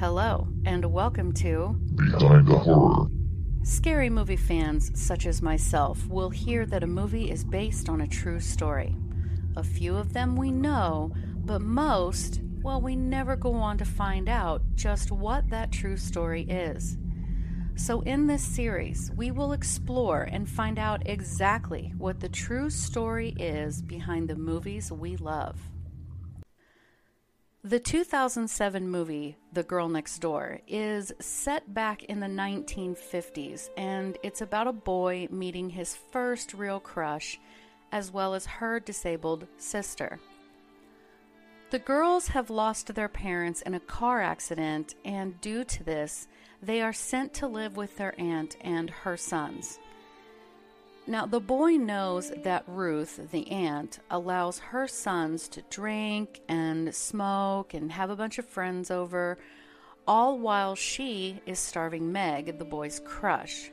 Hello, and welcome to Behind the Horror. Scary movie fans such as myself will hear that a movie is based on a true story. A few of them we know, but most, well, we never go on to find out just what that true story is. So, in this series, we will explore and find out exactly what the true story is behind the movies we love. The 2007 movie, The Girl Next Door, is set back in the 1950s, and it's about a boy meeting his first real crush, as well as her disabled sister. The girls have lost their parents in a car accident, and due to this, they are sent to live with their aunt and her sons. Now, the boy knows that Ruth, the aunt, allows her sons to drink and smoke and have a bunch of friends over, all while she is starving Meg, the boy's crush.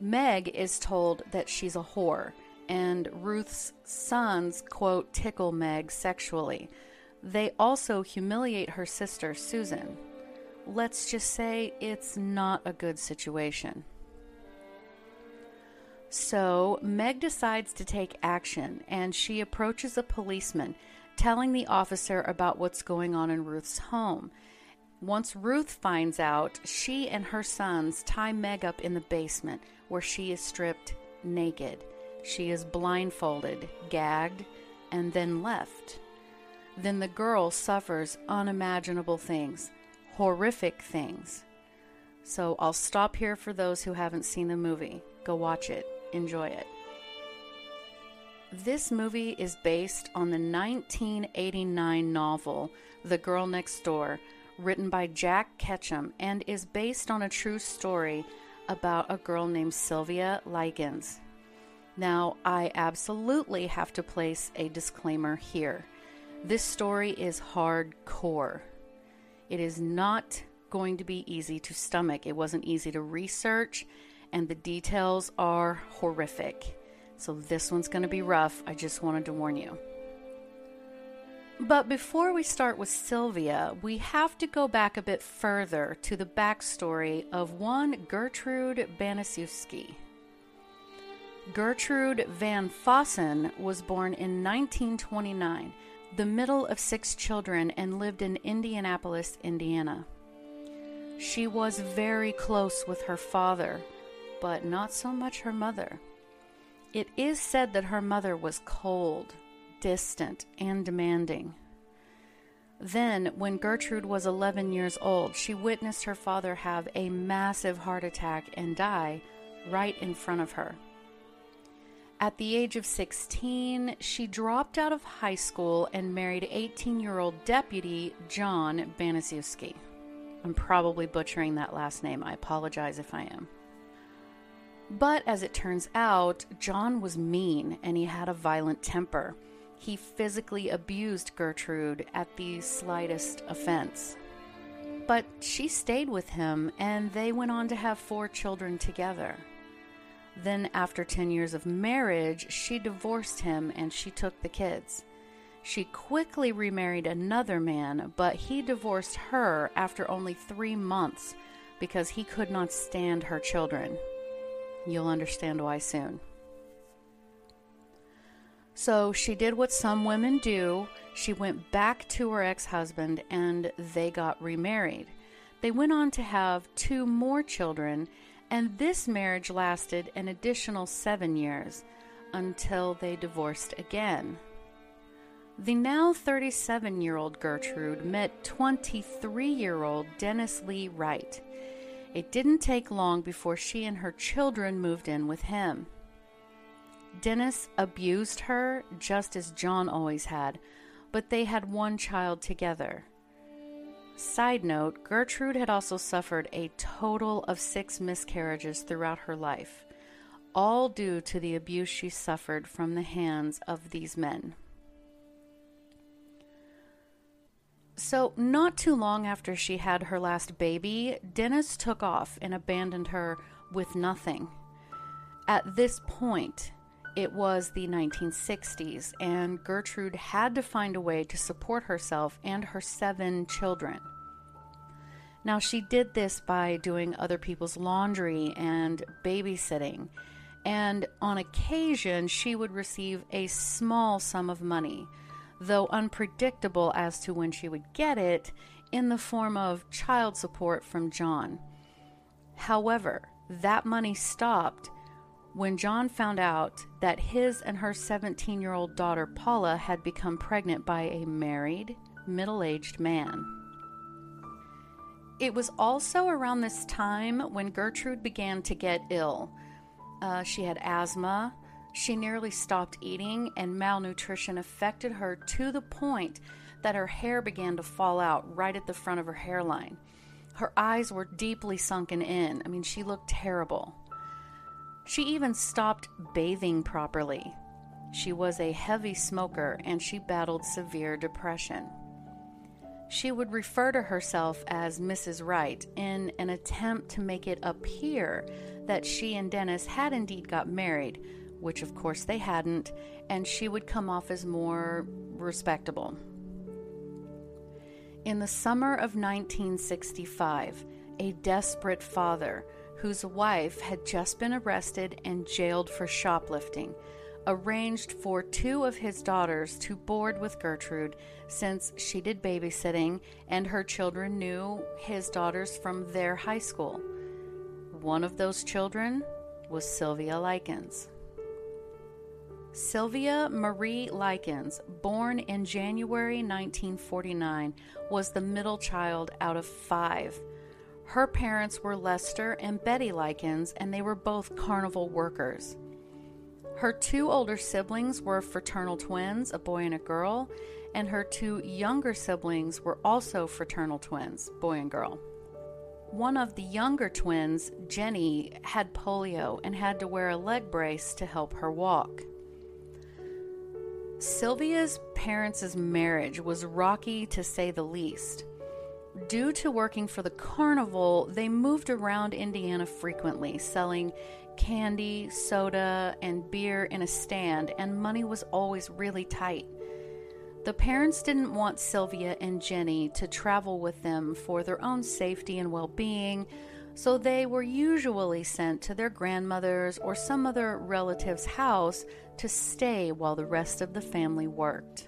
Meg is told that she's a whore, and Ruth's sons, quote, tickle Meg sexually. They also humiliate her sister, Susan. Let's just say it's not a good situation. So Meg decides to take action and she approaches a policeman, telling the officer about what's going on in Ruth's home. Once Ruth finds out, she and her sons tie Meg up in the basement where she is stripped naked. She is blindfolded, gagged, and then left. Then the girl suffers unimaginable things, horrific things. So I'll stop here for those who haven't seen the movie. Go watch it enjoy it. This movie is based on the 1989 novel The Girl Next Door, written by Jack Ketchum, and is based on a true story about a girl named Sylvia Likens. Now, I absolutely have to place a disclaimer here. This story is hardcore. It is not going to be easy to stomach. It wasn't easy to research and the details are horrific. So this one's going to be rough. I just wanted to warn you. But before we start with Sylvia, we have to go back a bit further to the backstory of one Gertrude Baniszewski. Gertrude Van Fossen was born in 1929, the middle of six children, and lived in Indianapolis, Indiana. She was very close with her father, but not so much her mother. It is said that her mother was cold, distant, and demanding. Then, when Gertrude was 11 years old, she witnessed her father have a massive heart attack and die right in front of her. At the age of 16, she dropped out of high school and married 18 year old deputy John Baniszewski. I'm probably butchering that last name. I apologize if I am. But as it turns out, John was mean and he had a violent temper. He physically abused Gertrude at the slightest offense. But she stayed with him and they went on to have four children together. Then, after 10 years of marriage, she divorced him and she took the kids. She quickly remarried another man, but he divorced her after only three months because he could not stand her children. You'll understand why soon. So she did what some women do. She went back to her ex husband and they got remarried. They went on to have two more children, and this marriage lasted an additional seven years until they divorced again. The now 37 year old Gertrude met 23 year old Dennis Lee Wright. It didn't take long before she and her children moved in with him. Dennis abused her just as John always had, but they had one child together. Side note Gertrude had also suffered a total of six miscarriages throughout her life, all due to the abuse she suffered from the hands of these men. So, not too long after she had her last baby, Dennis took off and abandoned her with nothing. At this point, it was the 1960s, and Gertrude had to find a way to support herself and her seven children. Now, she did this by doing other people's laundry and babysitting. And on occasion, she would receive a small sum of money, though unpredictable as to when she would get it, in the form of child support from John. However, that money stopped when John found out that his and her 17 year old daughter Paula had become pregnant by a married, middle aged man. It was also around this time when Gertrude began to get ill. Uh, she had asthma, she nearly stopped eating, and malnutrition affected her to the point that her hair began to fall out right at the front of her hairline. Her eyes were deeply sunken in. I mean, she looked terrible. She even stopped bathing properly. She was a heavy smoker and she battled severe depression. She would refer to herself as Mrs. Wright in an attempt to make it appear that she and Dennis had indeed got married, which of course they hadn't, and she would come off as more respectable. In the summer of 1965, a desperate father whose wife had just been arrested and jailed for shoplifting, arranged for two of his daughters to board with Gertrude since she did babysitting and her children knew his daughters from their high school. One of those children was Sylvia Likens. Sylvia Marie Likens, born in January 1949, was the middle child out of five. Her parents were Lester and Betty Likens, and they were both carnival workers. Her two older siblings were fraternal twins, a boy and a girl, and her two younger siblings were also fraternal twins, boy and girl. One of the younger twins, Jenny, had polio and had to wear a leg brace to help her walk. Sylvia's parents' marriage was rocky to say the least. Due to working for the carnival, they moved around Indiana frequently, selling candy, soda, and beer in a stand, and money was always really tight. The parents didn't want Sylvia and Jenny to travel with them for their own safety and well being, so they were usually sent to their grandmother's or some other relative's house to stay while the rest of the family worked.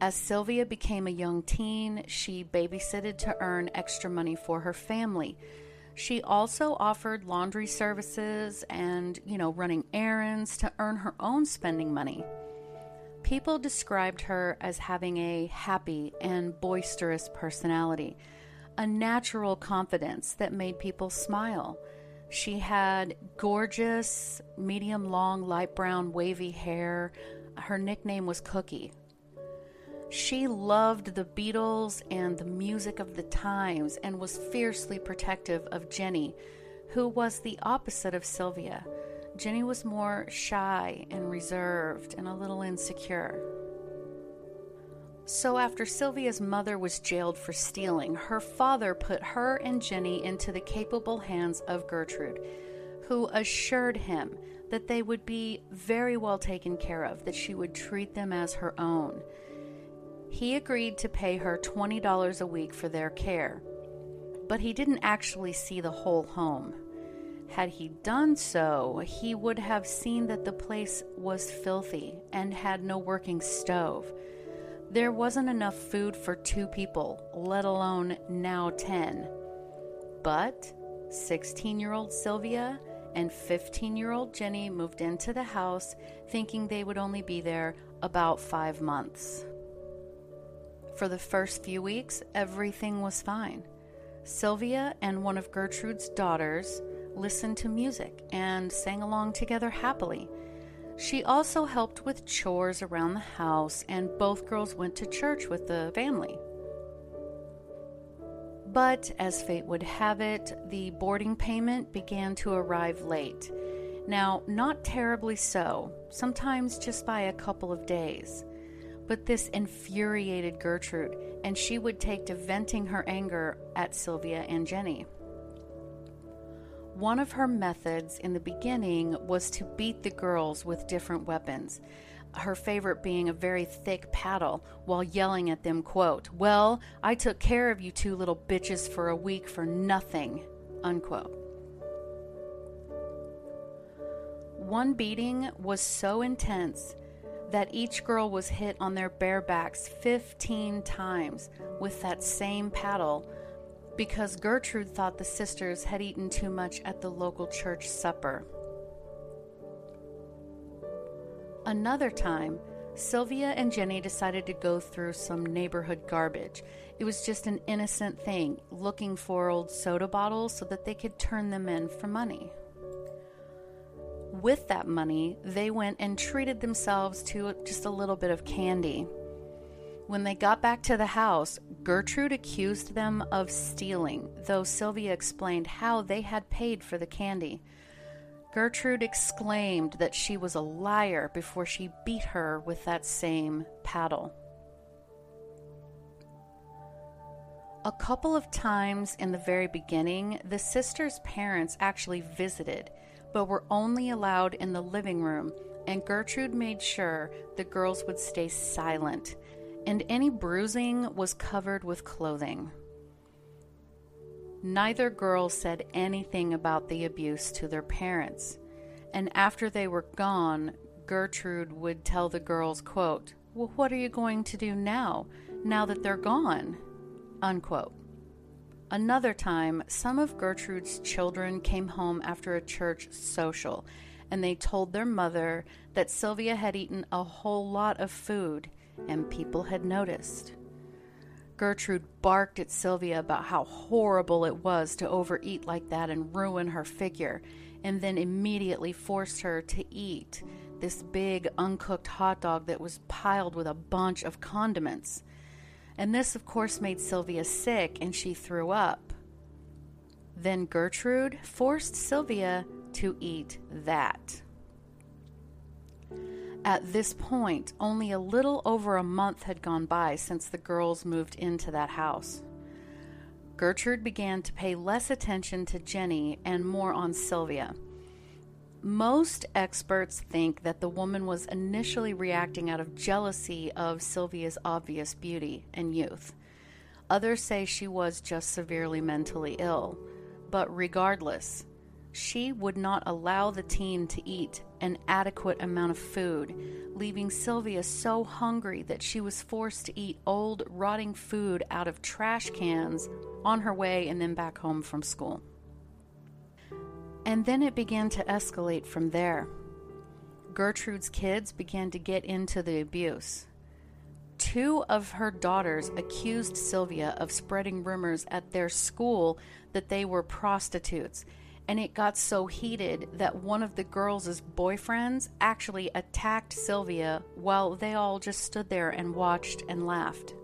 As Sylvia became a young teen, she babysitted to earn extra money for her family. She also offered laundry services and, you know, running errands to earn her own spending money. People described her as having a happy and boisterous personality, a natural confidence that made people smile. She had gorgeous, medium long, light brown, wavy hair. Her nickname was Cookie. She loved the Beatles and the music of the times and was fiercely protective of Jenny, who was the opposite of Sylvia. Jenny was more shy and reserved and a little insecure. So, after Sylvia's mother was jailed for stealing, her father put her and Jenny into the capable hands of Gertrude, who assured him that they would be very well taken care of, that she would treat them as her own. He agreed to pay her $20 a week for their care, but he didn't actually see the whole home. Had he done so, he would have seen that the place was filthy and had no working stove. There wasn't enough food for two people, let alone now 10. But 16 year old Sylvia and 15 year old Jenny moved into the house thinking they would only be there about five months. For the first few weeks, everything was fine. Sylvia and one of Gertrude's daughters listened to music and sang along together happily. She also helped with chores around the house, and both girls went to church with the family. But as fate would have it, the boarding payment began to arrive late. Now, not terribly so, sometimes just by a couple of days. But this infuriated Gertrude, and she would take to venting her anger at Sylvia and Jenny. One of her methods in the beginning was to beat the girls with different weapons. her favorite being a very thick paddle, while yelling at them, quote, Well, I took care of you two little bitches for a week for nothing, unquote. One beating was so intense that each girl was hit on their bare backs 15 times with that same paddle because Gertrude thought the sisters had eaten too much at the local church supper. Another time, Sylvia and Jenny decided to go through some neighborhood garbage. It was just an innocent thing, looking for old soda bottles so that they could turn them in for money. With that money, they went and treated themselves to just a little bit of candy. When they got back to the house, Gertrude accused them of stealing, though Sylvia explained how they had paid for the candy. Gertrude exclaimed that she was a liar before she beat her with that same paddle. A couple of times in the very beginning, the sisters' parents actually visited, but were only allowed in the living room, and Gertrude made sure the girls would stay silent, and any bruising was covered with clothing. Neither girl said anything about the abuse to their parents. And after they were gone, Gertrude would tell the girls, quote, Well, what are you going to do now, now that they're gone? Unquote. Another time, some of Gertrude's children came home after a church social, and they told their mother that Sylvia had eaten a whole lot of food, and people had noticed. Gertrude barked at Sylvia about how horrible it was to overeat like that and ruin her figure, and then immediately forced her to eat this big uncooked hot dog that was piled with a bunch of condiments. And this, of course, made Sylvia sick and she threw up. Then Gertrude forced Sylvia to eat that. At this point, only a little over a month had gone by since the girls moved into that house. Gertrude began to pay less attention to Jenny and more on Sylvia. Most experts think that the woman was initially reacting out of jealousy of Sylvia's obvious beauty and youth. Others say she was just severely mentally ill. But regardless, she would not allow the teen to eat an adequate amount of food, leaving Sylvia so hungry that she was forced to eat old, rotting food out of trash cans on her way and then back home from school. And then it began to escalate from there. Gertrude's kids began to get into the abuse. Two of her daughters accused Sylvia of spreading rumors at their school that they were prostitutes and it got so heated that one of the girls' boyfriends actually attacked Sylvia while they all just stood there and watched and laughed.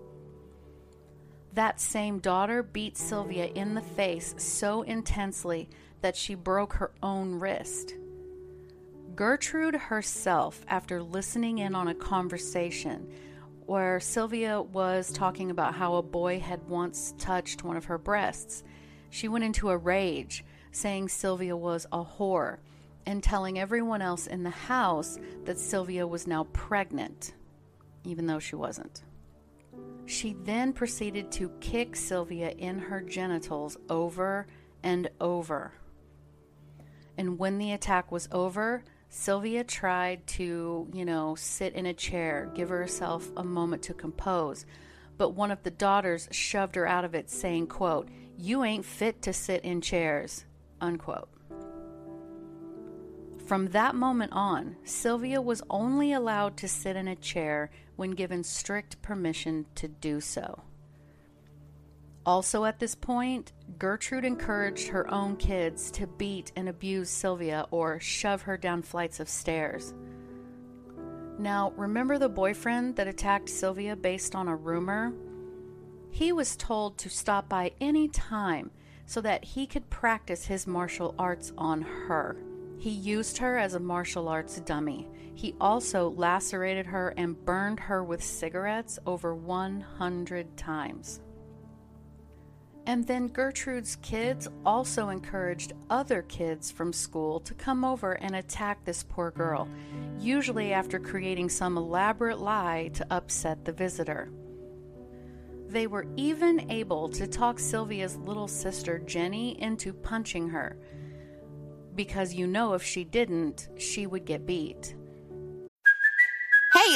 That same daughter beat Sylvia in the face so intensely that she broke her own wrist. Gertrude herself, after listening in on a conversation where Sylvia was talking about how a boy had once touched one of her breasts, she went into a rage saying Sylvia was a whore and telling everyone else in the house that Sylvia was now pregnant, even though she wasn't. She then proceeded to kick Sylvia in her genitals over and over. And when the attack was over, Sylvia tried to, you know, sit in a chair, give herself a moment to compose. But one of the daughters shoved her out of it, saying, quote, You ain't fit to sit in chairs. Unquote. From that moment on, Sylvia was only allowed to sit in a chair when given strict permission to do so. Also, at this point, Gertrude encouraged her own kids to beat and abuse Sylvia or shove her down flights of stairs. Now, remember the boyfriend that attacked Sylvia based on a rumor? He was told to stop by any time so that he could practice his martial arts on her. He used her as a martial arts dummy. He also lacerated her and burned her with cigarettes over 100 times. And then Gertrude's kids also encouraged other kids from school to come over and attack this poor girl, usually after creating some elaborate lie to upset the visitor. They were even able to talk Sylvia's little sister Jenny into punching her, because you know if she didn't, she would get beat.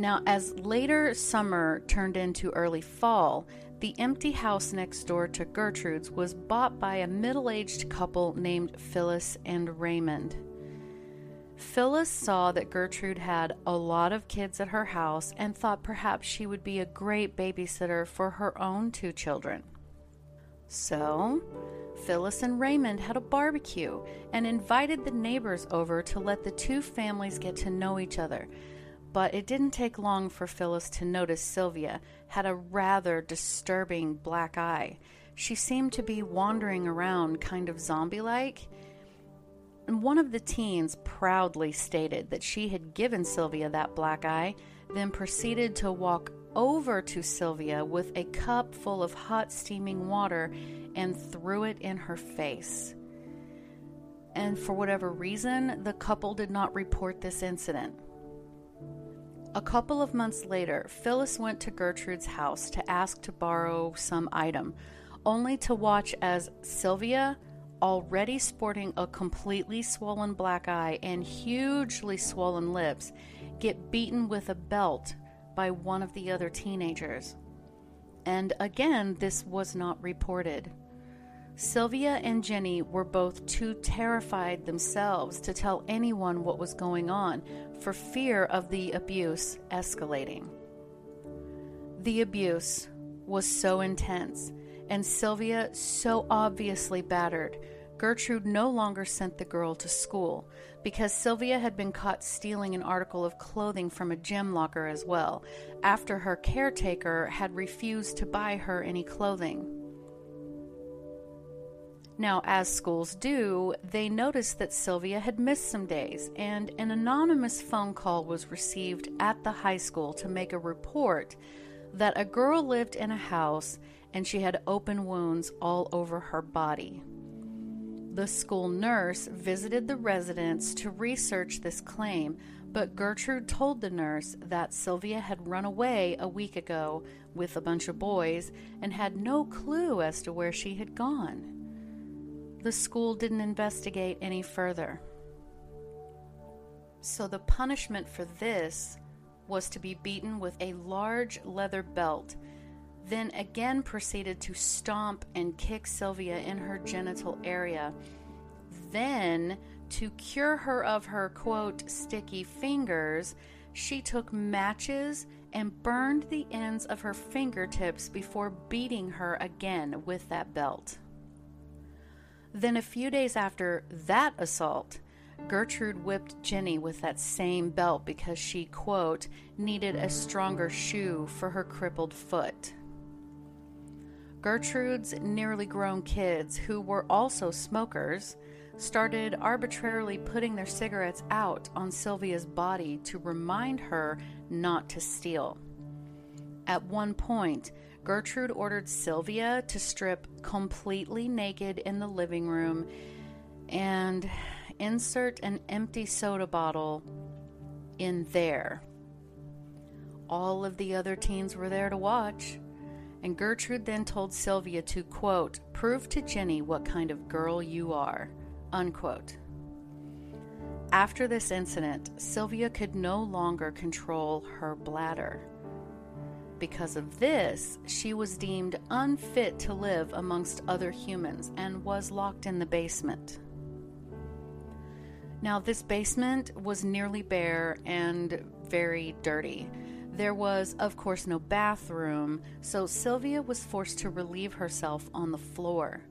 Now, as later summer turned into early fall, the empty house next door to Gertrude's was bought by a middle aged couple named Phyllis and Raymond. Phyllis saw that Gertrude had a lot of kids at her house and thought perhaps she would be a great babysitter for her own two children. So, Phyllis and Raymond had a barbecue and invited the neighbors over to let the two families get to know each other but it didn't take long for Phyllis to notice Sylvia had a rather disturbing black eye. She seemed to be wandering around kind of zombie like. And one of the teens proudly stated that she had given Sylvia that black eye, then proceeded to walk over to Sylvia with a cup full of hot steaming water and threw it in her face. And for whatever reason, the couple did not report this incident. A couple of months later, Phyllis went to Gertrude's house to ask to borrow some item, only to watch as Sylvia, already sporting a completely swollen black eye and hugely swollen lips, get beaten with a belt by one of the other teenagers. And again, this was not reported. Sylvia and Jenny were both too terrified themselves to tell anyone what was going on for fear of the abuse escalating. The abuse was so intense and Sylvia so obviously battered. Gertrude no longer sent the girl to school because Sylvia had been caught stealing an article of clothing from a gym locker as well, after her caretaker had refused to buy her any clothing. Now, as schools do, they noticed that Sylvia had missed some days, and an anonymous phone call was received at the high school to make a report that a girl lived in a house and she had open wounds all over her body. The school nurse visited the residence to research this claim, but Gertrude told the nurse that Sylvia had run away a week ago with a bunch of boys and had no clue as to where she had gone the school didn't investigate any further. So the punishment for this was to be beaten with a large leather belt, then again proceeded to stomp and kick Sylvia in her genital area. Then, to cure her of her quote sticky fingers, she took matches and burned the ends of her fingertips before beating her again with that belt. Then, a few days after that assault, Gertrude whipped Jenny with that same belt because she, quote, needed a stronger shoe for her crippled foot. Gertrude's nearly grown kids, who were also smokers, started arbitrarily putting their cigarettes out on Sylvia's body to remind her not to steal. At one point, Gertrude ordered Sylvia to strip completely naked in the living room and insert an empty soda bottle in there. All of the other teens were there to watch, and Gertrude then told Sylvia to, quote, prove to Jenny what kind of girl you are, unquote. After this incident, Sylvia could no longer control her bladder. Because of this, she was deemed unfit to live amongst other humans and was locked in the basement. Now, this basement was nearly bare and very dirty. There was, of course, no bathroom, so Sylvia was forced to relieve herself on the floor.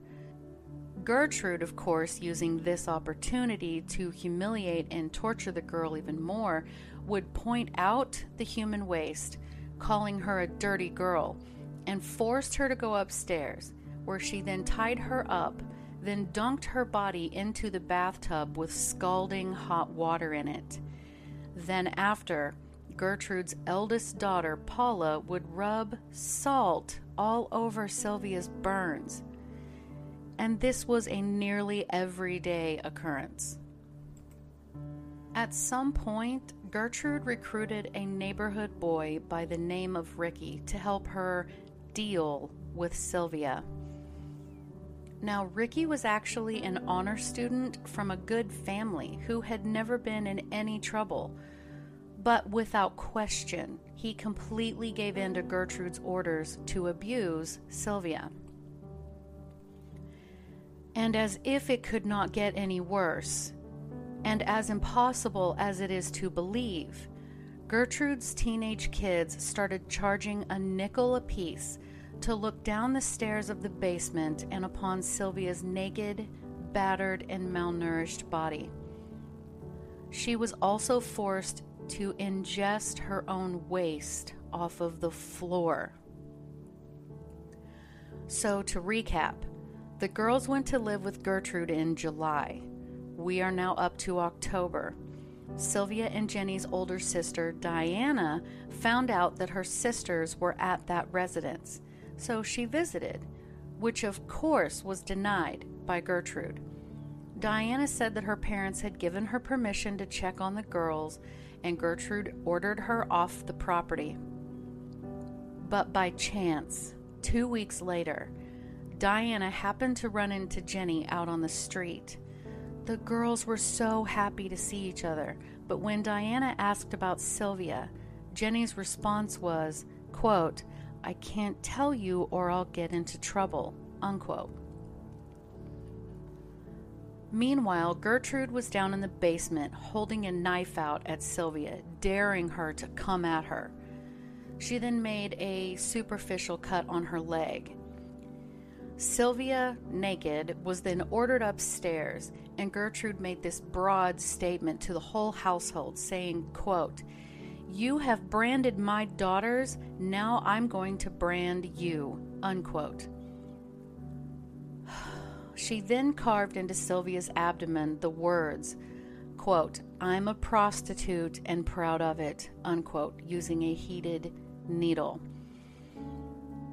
Gertrude, of course, using this opportunity to humiliate and torture the girl even more, would point out the human waste, calling her a dirty girl, and forced her to go upstairs, where she then tied her up, then dunked her body into the bathtub with scalding hot water in it. Then, after, Gertrude's eldest daughter, Paula, would rub salt all over Sylvia's burns. And this was a nearly everyday occurrence. At some point, Gertrude recruited a neighborhood boy by the name of Ricky to help her deal with Sylvia. Now, Ricky was actually an honor student from a good family who had never been in any trouble. But without question, he completely gave in to Gertrude's orders to abuse Sylvia. And as if it could not get any worse, and as impossible as it is to believe, Gertrude's teenage kids started charging a nickel apiece to look down the stairs of the basement and upon Sylvia's naked, battered, and malnourished body. She was also forced to ingest her own waste off of the floor. So, to recap, the girls went to live with Gertrude in July. We are now up to October. Sylvia and Jenny's older sister, Diana, found out that her sisters were at that residence, so she visited, which of course was denied by Gertrude. Diana said that her parents had given her permission to check on the girls, and Gertrude ordered her off the property. But by chance, two weeks later, Diana happened to run into Jenny out on the street. The girls were so happy to see each other, but when Diana asked about Sylvia, Jenny's response was, quote, I can't tell you or I'll get into trouble, unquote. Meanwhile, Gertrude was down in the basement holding a knife out at Sylvia, daring her to come at her. She then made a superficial cut on her leg. Sylvia, naked, was then ordered upstairs, and Gertrude made this broad statement to the whole household, saying, quote, You have branded my daughters, now I'm going to brand you, unquote. She then carved into Sylvia's abdomen the words, quote, I'm a prostitute and proud of it, unquote, using a heated needle.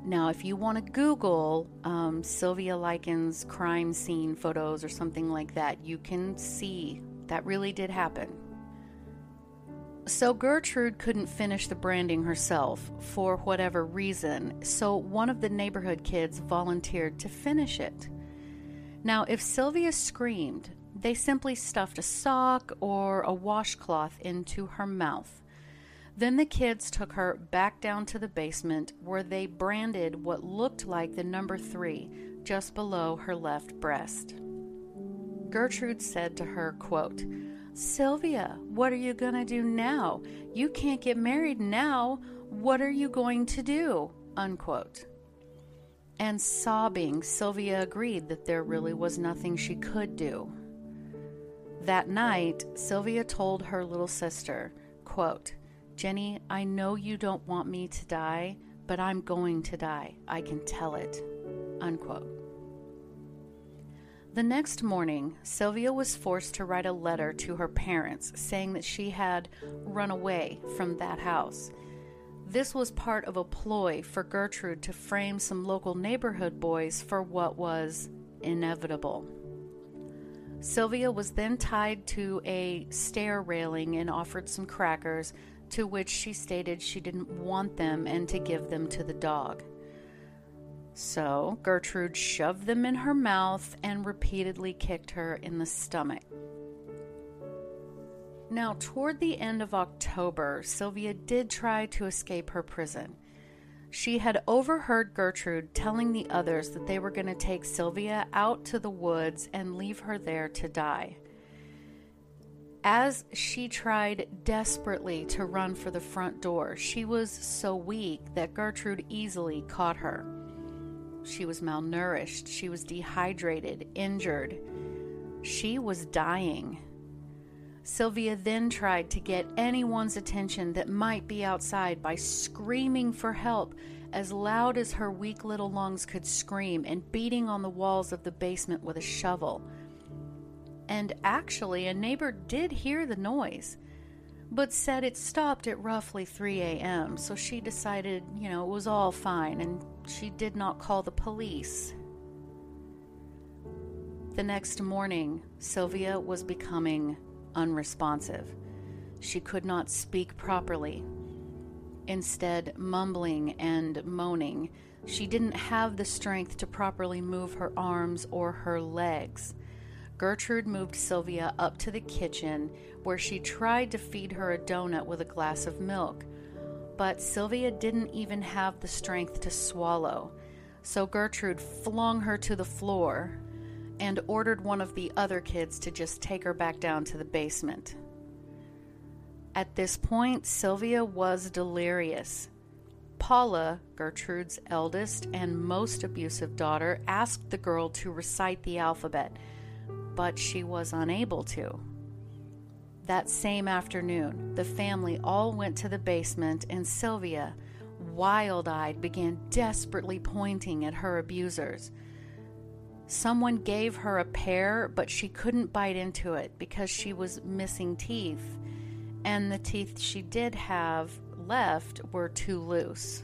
Now, if you want to Google um, Sylvia Likens crime scene photos or something like that, you can see that really did happen. So, Gertrude couldn't finish the branding herself for whatever reason, so one of the neighborhood kids volunteered to finish it. Now, if Sylvia screamed, they simply stuffed a sock or a washcloth into her mouth. Then the kids took her back down to the basement where they branded what looked like the number three just below her left breast. Gertrude said to her, quote, Sylvia, what are you going to do now? You can't get married now. What are you going to do? Unquote. And sobbing, Sylvia agreed that there really was nothing she could do. That night, Sylvia told her little sister, quote, Jenny, I know you don't want me to die, but I'm going to die. I can tell it. Unquote. The next morning, Sylvia was forced to write a letter to her parents saying that she had run away from that house. This was part of a ploy for Gertrude to frame some local neighborhood boys for what was inevitable. Sylvia was then tied to a stair railing and offered some crackers to which she stated she didn't want them and to give them to the dog. So Gertrude shoved them in her mouth and repeatedly kicked her in the stomach. Now, toward the end of October, Sylvia did try to escape her prison. She had overheard Gertrude telling the others that they were going to take Sylvia out to the woods and leave her there to die. As she tried desperately to run for the front door, she was so weak that Gertrude easily caught her. She was malnourished, she was dehydrated, injured. She was dying. Sylvia then tried to get anyone's attention that might be outside by screaming for help as loud as her weak little lungs could scream and beating on the walls of the basement with a shovel. And actually, a neighbor did hear the noise, but said it stopped at roughly 3 a.m., so she decided, you know, it was all fine and she did not call the police. The next morning, Sylvia was becoming unresponsive. She could not speak properly. Instead, mumbling and moaning, she didn't have the strength to properly move her arms or her legs. Gertrude moved Sylvia up to the kitchen where she tried to feed her a donut with a glass of milk. But Sylvia didn't even have the strength to swallow. So Gertrude flung her to the floor and ordered one of the other kids to just take her back down to the basement. At this point, Sylvia was delirious. Paula, Gertrude's eldest and most abusive daughter, asked the girl to recite the alphabet but she was unable to. That same afternoon, the family all went to the basement, and Sylvia, wild eyed, began desperately pointing at her abusers. Someone gave her a pear, but she couldn't bite into it because she was missing teeth, and the teeth she did have left were too loose.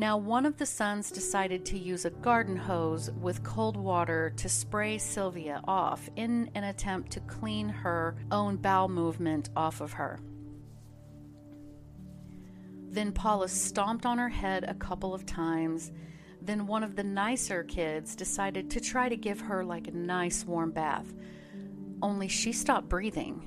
Now, one of the sons decided to use a garden hose with cold water to spray Sylvia off in an attempt to clean her own bowel movement off of her. Then Paula stomped on her head a couple of times. Then one of the nicer kids decided to try to give her like a nice warm bath. Only she stopped breathing.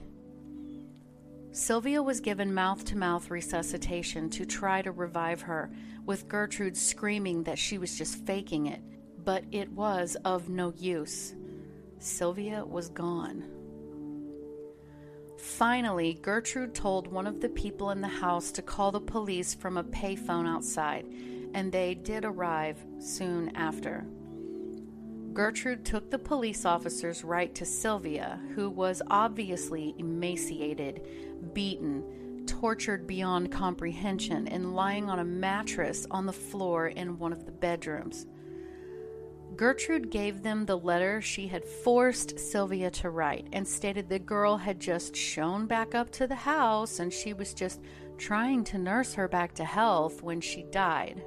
Sylvia was given mouth to mouth resuscitation to try to revive her, with Gertrude screaming that she was just faking it, but it was of no use. Sylvia was gone. Finally, Gertrude told one of the people in the house to call the police from a payphone outside, and they did arrive soon after. Gertrude took the police officers right to Sylvia, who was obviously emaciated, beaten, tortured beyond comprehension, and lying on a mattress on the floor in one of the bedrooms. Gertrude gave them the letter she had forced Sylvia to write and stated the girl had just shown back up to the house and she was just trying to nurse her back to health when she died.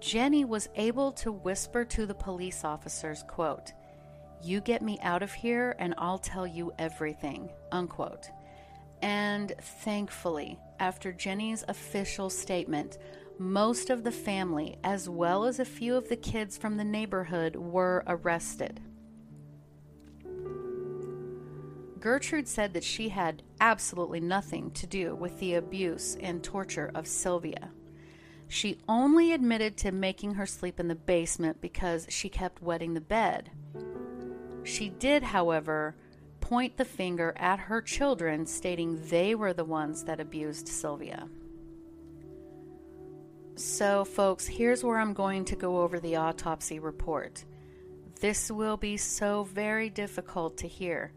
Jenny was able to whisper to the police officers, quote, You get me out of here and I'll tell you everything, unquote. And thankfully, after Jenny's official statement, most of the family, as well as a few of the kids from the neighborhood, were arrested. Gertrude said that she had absolutely nothing to do with the abuse and torture of Sylvia. She only admitted to making her sleep in the basement because she kept wetting the bed. She did, however, point the finger at her children, stating they were the ones that abused Sylvia. So, folks, here's where I'm going to go over the autopsy report. This will be so very difficult to hear.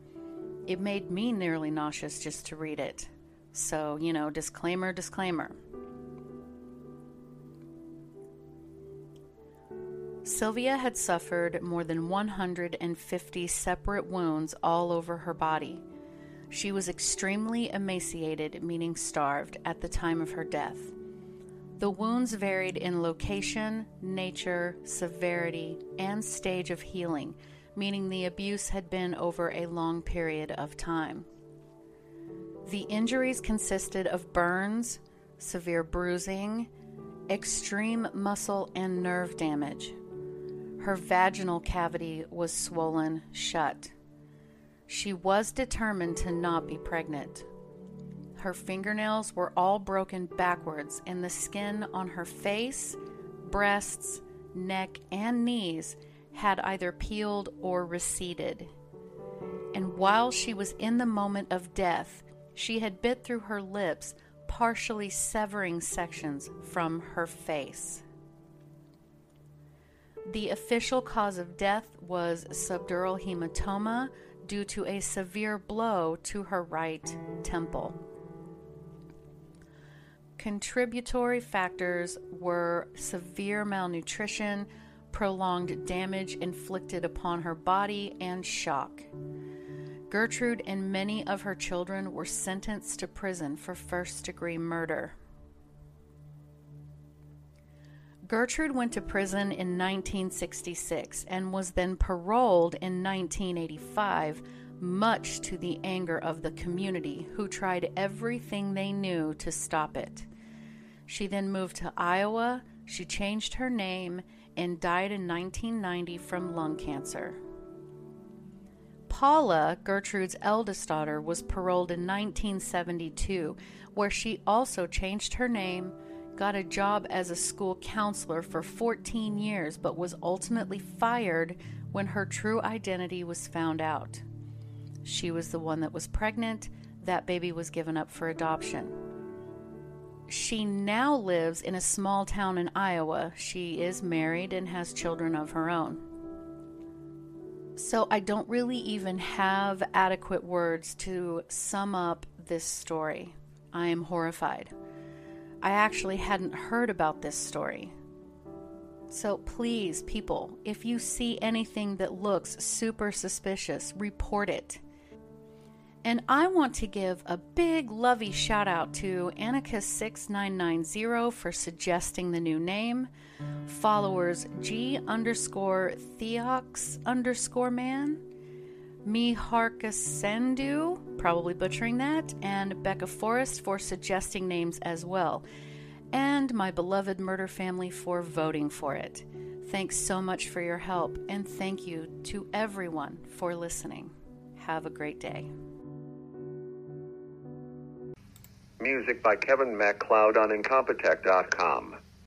It made me nearly nauseous just to read it. So, you know, disclaimer, disclaimer. Sylvia had suffered more than 150 separate wounds all over her body. She was extremely emaciated, meaning starved, at the time of her death. The wounds varied in location, nature, severity, and stage of healing, meaning the abuse had been over a long period of time. The injuries consisted of burns, severe bruising, extreme muscle and nerve damage, her vaginal cavity was swollen shut. She was determined to not be pregnant. Her fingernails were all broken backwards, and the skin on her face, breasts, neck, and knees had either peeled or receded. and while she was in the moment of death, she had bit through her lips, partially severing sections from her face. The official cause of death was subdural hematoma due to a severe blow to her right temple. Contributory factors were severe malnutrition, prolonged damage inflicted upon her body, and shock. Gertrude and many of her children were sentenced to prison for first degree murder. Gertrude went to prison in 1966 and was then paroled in 1985, much to the anger of the community, who tried everything they knew to stop it. She then moved to Iowa, she changed her name, and died in 1990 from lung cancer. Paula, Gertrude's eldest daughter, was paroled in 1972, where she also changed her name, got a job as a school counselor for 14 years, but was ultimately fired when her true identity was found out. She was the one that was pregnant, that baby was given up for adoption. She now lives in a small town in Iowa. She is married and has children of her own. So I don't really even have adequate words to sum up this story. I am horrified. I actually hadn't heard about this story. So please, people, if you see anything that looks super suspicious, report it. And I want to give a big lovey shout out to Annika6990 for suggesting the new name, followers G underscore Theox underscore man, Me Harkasendu, probably butchering that, and Becca Forrest for suggesting names as well, and my beloved murder family for voting for it. Thanks so much for your help, and thank you to everyone for listening. Have a great day. Music by Kevin MacLeod on Incompetech.com.